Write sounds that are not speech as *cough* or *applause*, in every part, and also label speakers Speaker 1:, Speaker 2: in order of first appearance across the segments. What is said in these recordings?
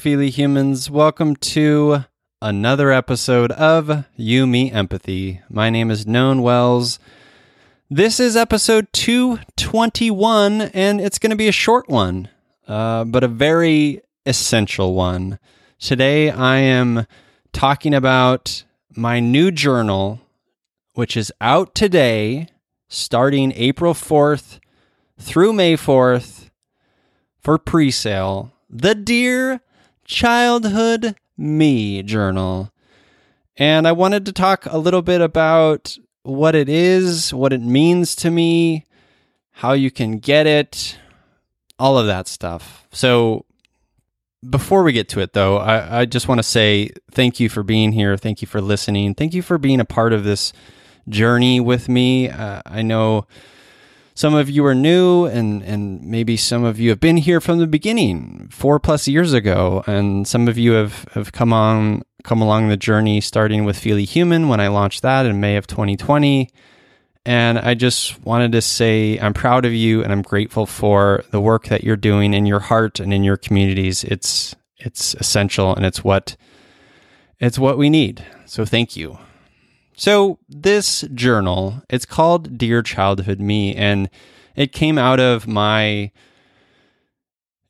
Speaker 1: Feely humans. Welcome to another episode of You Me Empathy. My name is Known Wells. This is episode 221, and it's going to be a short one, uh, but a very essential one. Today, I am talking about my new journal, which is out today, starting April 4th through May 4th for pre sale the Dear Childhood Me Journal. And I wanted to talk a little bit about what it is, what it means to me, how you can get it, all of that stuff. So, before we get to it, though, I, I just want to say thank you for being here. Thank you for listening. Thank you for being a part of this journey with me. Uh, I know some of you are new, and, and maybe some of you have been here from the beginning, four plus years ago, and some of you have, have come on come along the journey starting with Feely Human when I launched that in May of 2020. And I just wanted to say I'm proud of you and I'm grateful for the work that you're doing in your heart and in your communities. It's it's essential and it's what it's what we need. So thank you. So this journal, it's called Dear Childhood Me, and it came out of my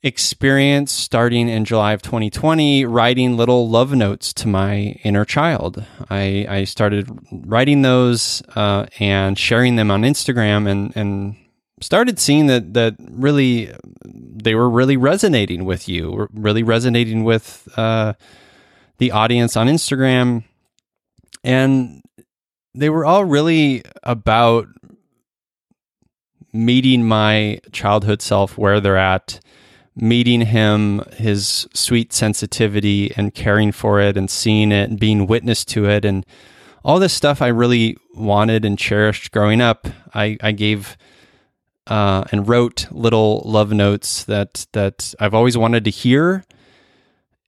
Speaker 1: experience starting in July of 2020, writing little love notes to my inner child. I, I started writing those uh, and sharing them on Instagram, and and started seeing that that really they were really resonating with you, really resonating with uh, the audience on Instagram, and they were all really about meeting my childhood self where they're at, meeting him, his sweet sensitivity, and caring for it, and seeing it, and being witness to it, and all this stuff I really wanted and cherished growing up. I, I gave uh, and wrote little love notes that that I've always wanted to hear,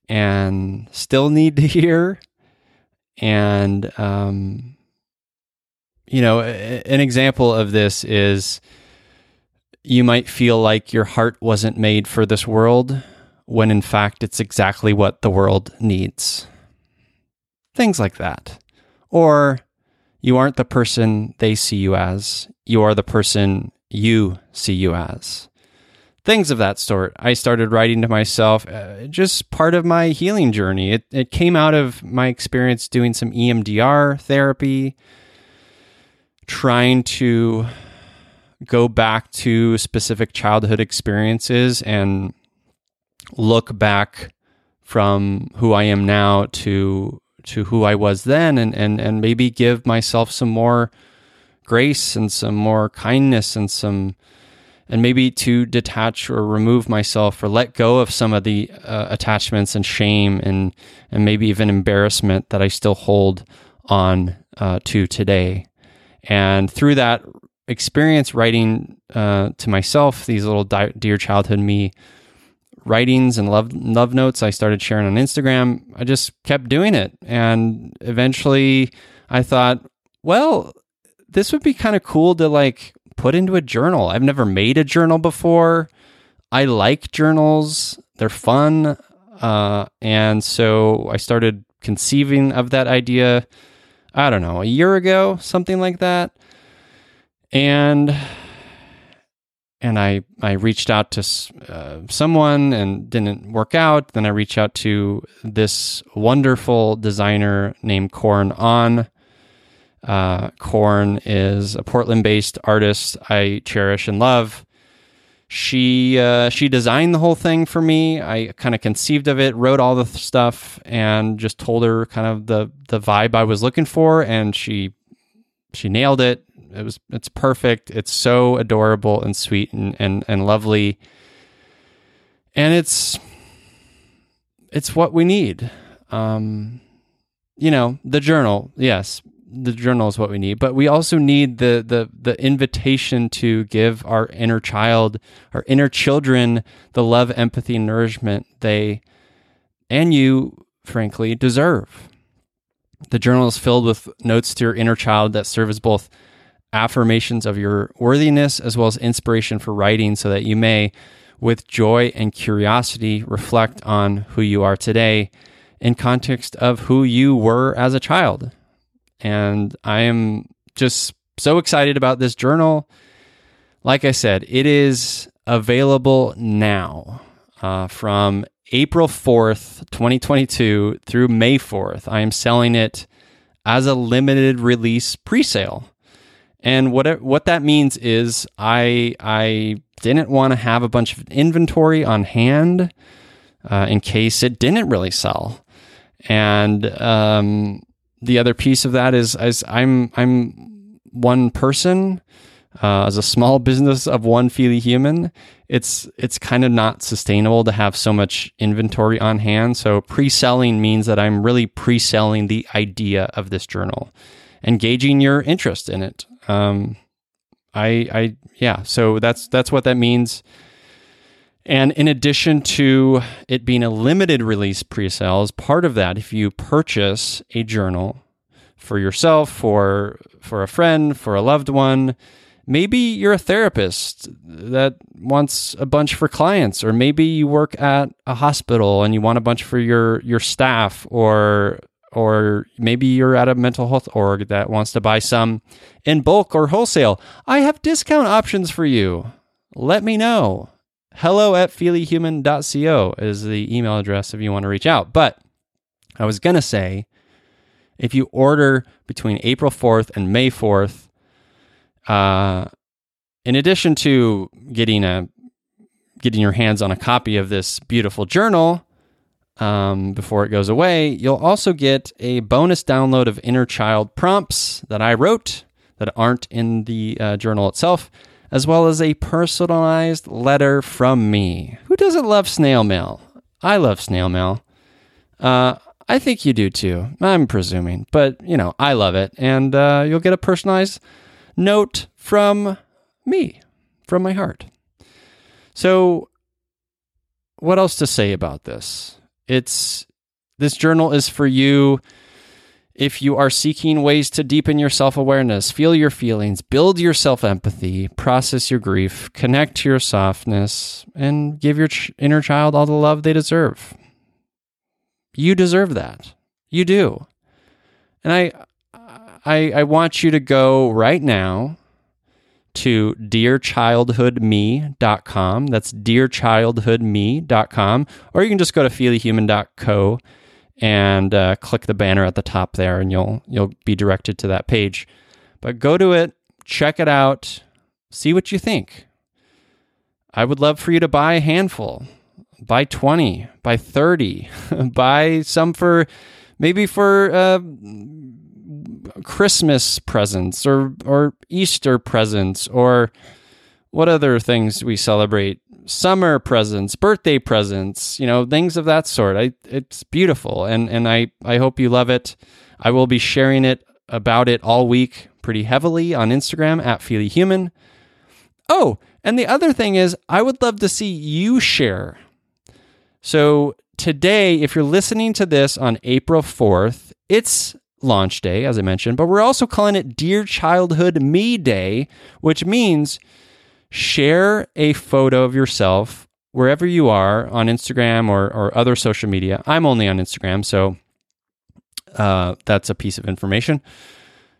Speaker 1: and still need to *laughs* hear, and um, you know, an example of this is you might feel like your heart wasn't made for this world when in fact it's exactly what the world needs. Things like that. Or you aren't the person they see you as, you are the person you see you as. Things of that sort. I started writing to myself, uh, just part of my healing journey. It, it came out of my experience doing some EMDR therapy trying to go back to specific childhood experiences and look back from who I am now to to who I was then and and and maybe give myself some more grace and some more kindness and some and maybe to detach or remove myself or let go of some of the uh, attachments and shame and and maybe even embarrassment that I still hold on uh, to today. And through that experience writing uh, to myself these little di- dear childhood me writings and love love notes I started sharing on Instagram, I just kept doing it. And eventually I thought, well, this would be kind of cool to like put into a journal. I've never made a journal before. I like journals. They're fun. Uh, and so I started conceiving of that idea I don't know, a year ago, something like that. And and I I reached out to uh, someone and didn't work out. Then I reached out to this wonderful designer named Corn On. Uh, Corn is a Portland-based artist I cherish and love she uh, she designed the whole thing for me. I kind of conceived of it, wrote all the stuff, and just told her kind of the the vibe I was looking for, and she she nailed it. It was it's perfect. It's so adorable and sweet and and, and lovely, and it's it's what we need. Um, you know, the journal, yes, the journal is what we need, but we also need the the the invitation to give our inner child, our inner children, the love, empathy, nourishment they and you, frankly, deserve. The journal is filled with notes to your inner child that serve as both affirmations of your worthiness as well as inspiration for writing so that you may with joy and curiosity, reflect on who you are today in context of who you were as a child. And I am just so excited about this journal. Like I said, it is available now uh, from April 4th, 2022 through May 4th. I am selling it as a limited release pre-sale. And what what that means is I I didn't want to have a bunch of inventory on hand uh, in case it didn't really sell. And um, the other piece of that is, I'm I'm one person uh, as a small *laughs* business of one Feely human, it's it's kind of not sustainable to have so much inventory on hand. So pre-selling means that I'm really pre-selling the idea of this journal, engaging your interest in it. Um, I I yeah, so that's that's what that means. And in addition to it being a limited release pre-sale, as part of that, if you purchase a journal for yourself, for for a friend, for a loved one, maybe you're a therapist that wants a bunch for clients or maybe you work at a hospital and you want a bunch for your your staff or or maybe you're at a mental health org that wants to buy some in bulk or wholesale. I have discount options for you. Let me know hello at feelyhuman.co is the email address if you want to reach out. But i was going to say if you order between april 4th and may 4th uh, in addition to getting a getting your hands on a copy of this beautiful journal um, before it goes away, you'll also get a bonus download of inner child prompts that I wrote that aren't in the uh, journal itself, as well as a personalized letter from me. Who doesn't love snail mail? I love snail mail. Uh, I think you do too. I'm presuming, but you know, I love it, and uh, you'll get a personalized note from me, from my heart. So, what else to say about this? It's this journal is for you if you are seeking ways to deepen your self awareness, feel your feelings, build your self empathy, process your grief, connect to your softness, and give your ch- inner child all the love they deserve. You deserve that. You do. And I, I, I want you to go right now to dearchildhoodme.com. That's dearchildhoodme.com. Or you can just go to feelyhuman.co and uh, click the banner at the top there, and you'll you'll be directed to that page. But go to it, check it out, see what you think. I would love for you to buy a handful, buy 20, buy 30, *laughs* buy some for maybe for uh, Christmas presents or or Easter presents or what other things we celebrate? Summer presents, birthday presents, you know, things of that sort. I it's beautiful and and I I hope you love it. I will be sharing it about it all week pretty heavily on Instagram at Feely Human. Oh, and the other thing is I would love to see you share. So today, if you're listening to this on April 4th, it's launch day, as I mentioned, but we're also calling it Dear Childhood Me Day, which means share a photo of yourself wherever you are on Instagram or, or other social media. I'm only on Instagram, so uh, that's a piece of information.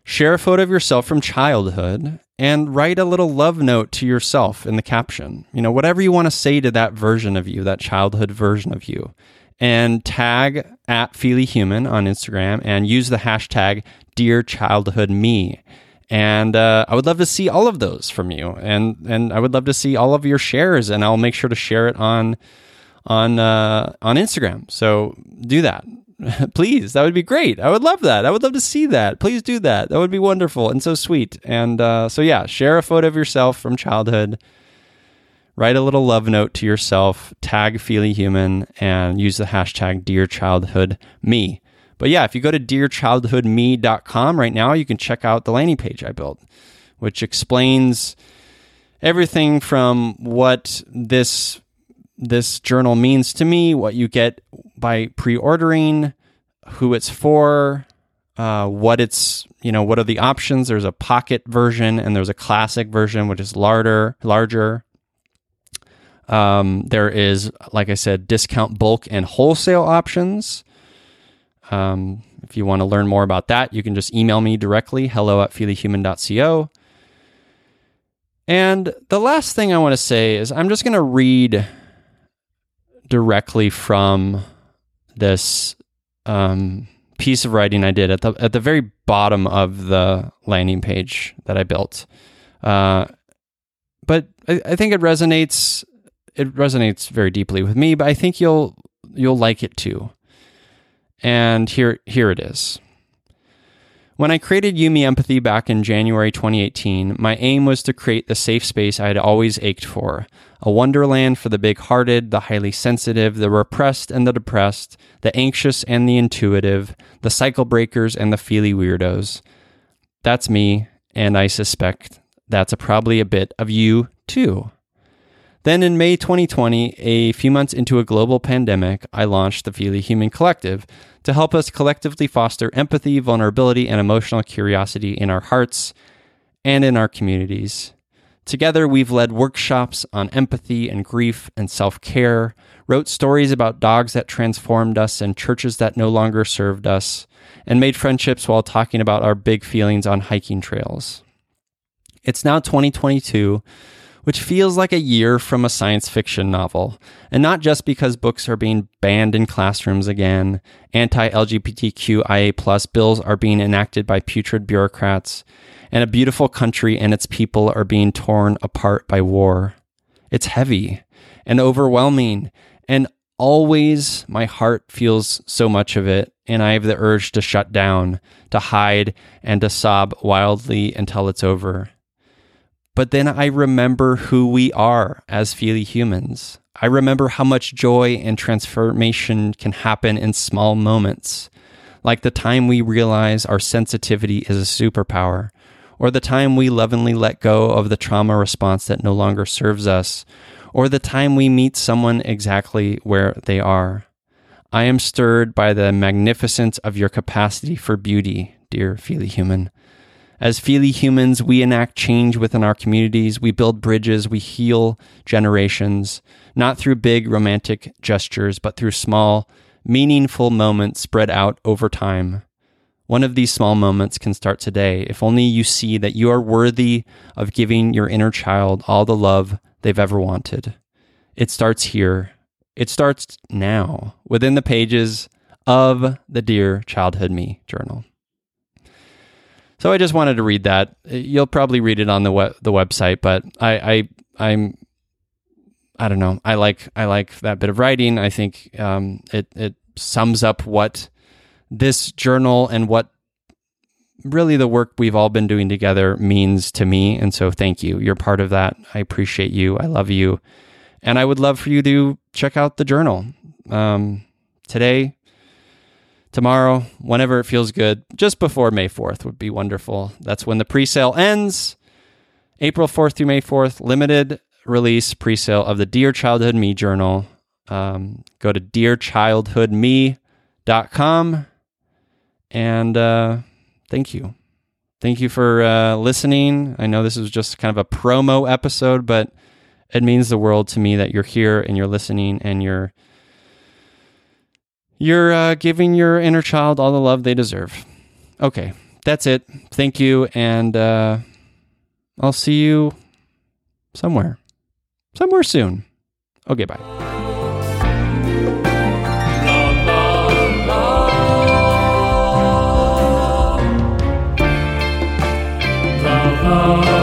Speaker 1: Share a photo of yourself from childhood and write a little love note to yourself in the caption. You know, whatever you want to say to that version of you, that childhood version of you and tag at Feely Human on Instagram and use the hashtag Dear Childhood Me. And uh, I would love to see all of those from you, and and I would love to see all of your shares, and I'll make sure to share it on on uh, on Instagram. So do that, *laughs* please. That would be great. I would love that. I would love to see that. Please do that. That would be wonderful and so sweet. And uh, so yeah, share a photo of yourself from childhood write a little love note to yourself, tag Feely Human, and use the hashtag Dear Childhood Me. But yeah, if you go to dearchildhoodme.com right now, you can check out the landing page I built, which explains everything from what this this journal means to me, what you get by pre-ordering, who it's for, uh, what it's you know what are the options. There's a pocket version and there's a classic version, which is larger, larger Um, there is, like I said, discount bulk and wholesale options. Um, if you want to learn more about that, you can just email me directly, hello at feelyhuman.co. And the last thing I want to say is I'm just going to read directly from this um, piece of writing I did at the at the very bottom of the landing page that I built. Uh, but I, I think it resonates. It resonates very deeply with me. But I think you'll you'll like it too. And here here it is. When I created You Me Empathy back in January 2018, my aim was to create the safe space I had always ached for a wonderland for the big hearted, the highly sensitive, the repressed and the depressed, the anxious and the intuitive, the cycle breakers and the feely weirdos. That's me, and I suspect that's a, probably a bit of you too. Then in May 2020, a few months into a global pandemic, I launched the Feely Human Collective to help us collectively foster empathy, vulnerability, and emotional curiosity in our hearts and in our communities. Together, we've led workshops on empathy and grief and self care, wrote stories about dogs that transformed us and churches that no longer served us, and made friendships while talking about our big feelings on hiking trails. It's now 2022 which feels like a year from a science fiction novel. And not just because books are being banned in classrooms again, anti LGBTQIA bills are being enacted by putrid bureaucrats, and a beautiful country and its people are being torn apart by war. It's heavy and overwhelming, and always my heart feels so much of it, and I have the urge to shut down, to hide, and to sob wildly until it's over. But then I remember who we are as feely humans. I remember how much joy and transformation can happen in small moments, like the time we realize our sensitivity is a superpower, or the time we lovingly let go of the trauma response that no longer serves us, or the time we meet someone exactly where they are. I am stirred by the magnificence of your capacity for beauty, dear feely human. As Feely humans, we enact change within our communities. We build bridges. We heal generations, not through big romantic gestures, but through small, meaningful moments spread out over time. One of these small moments can start today if only you see that you are worthy of giving your inner child all the love they've ever wanted. It starts here. It starts now within the pages of the Dear Childhood Me journal. So I just wanted to read that. You'll probably read it on the the website, but I, I I'm I don't know. I like I like that bit of writing. I think um, it it sums up what this journal and what really the work we've all been doing together means to me. And so thank you. You're part of that. I appreciate you. I love you. And I would love for you to check out the journal. Um, today, tomorrow, whenever it feels good, just before May 4th would be wonderful. That's when the pre sale ends. April 4th through May 4th, limited release pre sale of the Dear Childhood Me journal. Um, go to dearchildhoodme.com and uh, thank you. Thank you for uh, listening. I know this is just kind of a promo episode, but it means the world to me that you're here and you're listening and you're you're uh, giving your inner child all the love they deserve. Okay, that's it. Thank you, and uh, I'll see you somewhere, somewhere soon. Okay, bye. Oh.